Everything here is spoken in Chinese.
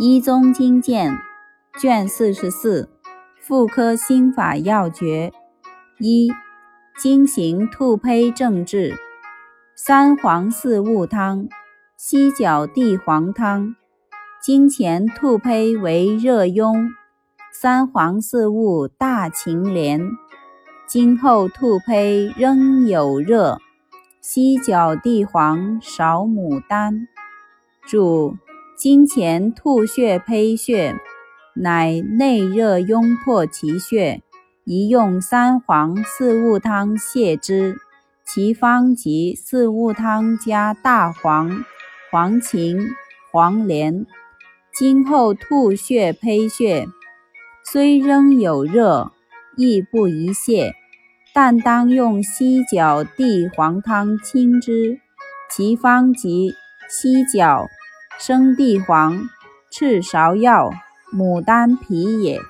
医宗经鉴卷四十四，妇科心法要诀一：经行吐胚正治。三黄四物汤、犀角地黄汤。经前吐胚为热痈，三黄四物大秦连。经后吐胚仍有热，犀角地黄少牡丹。主。经前吐血胚血，乃内热痈迫其血，宜用三黄四物汤泻之。其方及四物汤加大黄、黄芩、黄连。今后吐血胚血，虽仍有热，亦不宜泻，但当用犀角地黄汤清之。其方及犀角。生地黄、赤芍药、牡丹皮也。